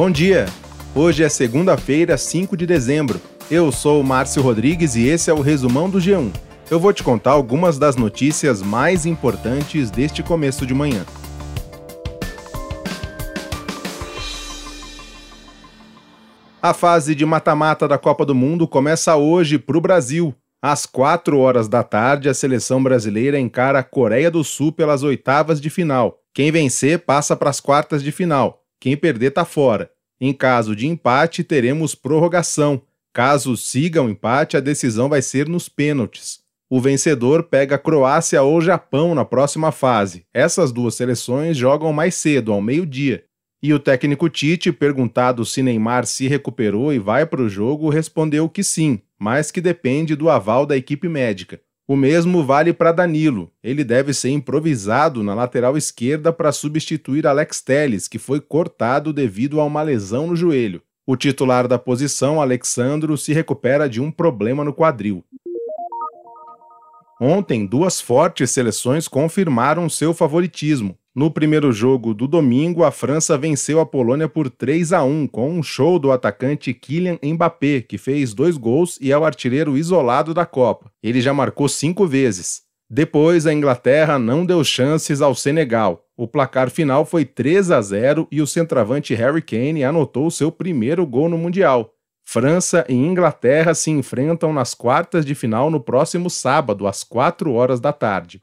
Bom dia! Hoje é segunda-feira, 5 de dezembro. Eu sou o Márcio Rodrigues e esse é o resumão do G1. Eu vou te contar algumas das notícias mais importantes deste começo de manhã. A fase de mata-mata da Copa do Mundo começa hoje para o Brasil. Às 4 horas da tarde, a seleção brasileira encara a Coreia do Sul pelas oitavas de final. Quem vencer passa para as quartas de final. Quem perder está fora. Em caso de empate, teremos prorrogação. Caso siga o empate, a decisão vai ser nos pênaltis. O vencedor pega Croácia ou Japão na próxima fase. Essas duas seleções jogam mais cedo, ao meio-dia. E o técnico Tite, perguntado se Neymar se recuperou e vai para o jogo, respondeu que sim, mas que depende do aval da equipe médica. O mesmo vale para Danilo. Ele deve ser improvisado na lateral esquerda para substituir Alex Telles, que foi cortado devido a uma lesão no joelho. O titular da posição, Alexandro, se recupera de um problema no quadril. Ontem, duas fortes seleções confirmaram seu favoritismo. No primeiro jogo do domingo, a França venceu a Polônia por 3 a 1 com um show do atacante Kylian Mbappé, que fez dois gols e é o artilheiro isolado da Copa. Ele já marcou cinco vezes. Depois, a Inglaterra não deu chances ao Senegal. O placar final foi 3 a 0 e o centroavante Harry Kane anotou seu primeiro gol no Mundial. França e Inglaterra se enfrentam nas quartas de final no próximo sábado, às 4 horas da tarde.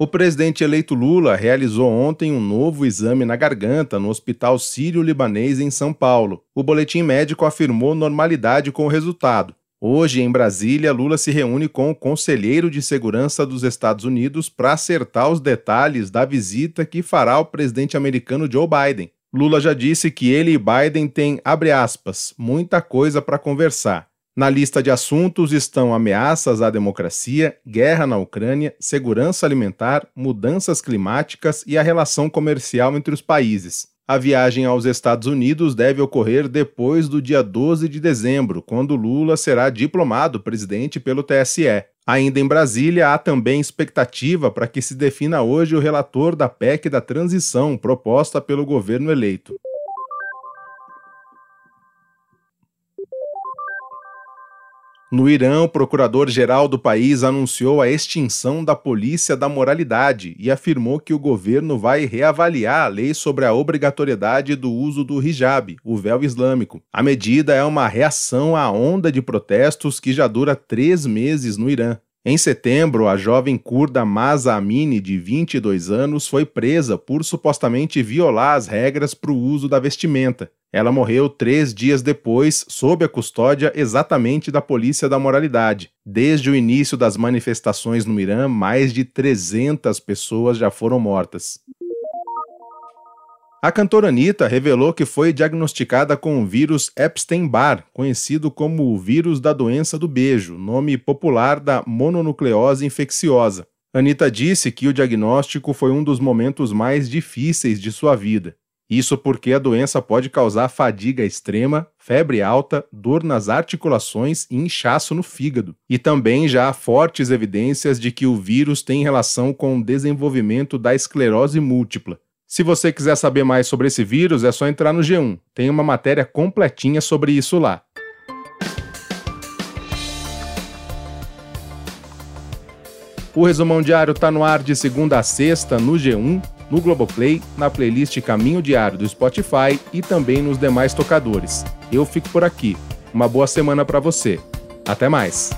O presidente eleito Lula realizou ontem um novo exame na garganta no Hospital Sírio-Libanês em São Paulo. O boletim médico afirmou normalidade com o resultado. Hoje, em Brasília, Lula se reúne com o conselheiro de segurança dos Estados Unidos para acertar os detalhes da visita que fará o presidente americano Joe Biden. Lula já disse que ele e Biden têm, aspas, muita coisa para conversar. Na lista de assuntos estão ameaças à democracia, guerra na Ucrânia, segurança alimentar, mudanças climáticas e a relação comercial entre os países. A viagem aos Estados Unidos deve ocorrer depois do dia 12 de dezembro, quando Lula será diplomado presidente pelo TSE. Ainda em Brasília, há também expectativa para que se defina hoje o relator da PEC da transição proposta pelo governo eleito. No Irã, o procurador-geral do país anunciou a extinção da Polícia da Moralidade e afirmou que o governo vai reavaliar a lei sobre a obrigatoriedade do uso do hijab, o véu islâmico. A medida é uma reação à onda de protestos que já dura três meses no Irã. Em setembro, a jovem curda Masa Amini, de 22 anos, foi presa por supostamente violar as regras para o uso da vestimenta. Ela morreu três dias depois, sob a custódia exatamente da Polícia da Moralidade. Desde o início das manifestações no Irã, mais de 300 pessoas já foram mortas. A cantora Anitta revelou que foi diagnosticada com o vírus Epstein-Barr, conhecido como o vírus da doença do beijo, nome popular da mononucleose infecciosa. Anitta disse que o diagnóstico foi um dos momentos mais difíceis de sua vida. Isso porque a doença pode causar fadiga extrema, febre alta, dor nas articulações e inchaço no fígado. E também já há fortes evidências de que o vírus tem relação com o desenvolvimento da esclerose múltipla. Se você quiser saber mais sobre esse vírus, é só entrar no G1. Tem uma matéria completinha sobre isso lá. O resumão diário está no ar de segunda a sexta no G1 no Globoplay, na playlist Caminho Diário do Spotify e também nos demais tocadores. Eu fico por aqui. Uma boa semana para você. Até mais!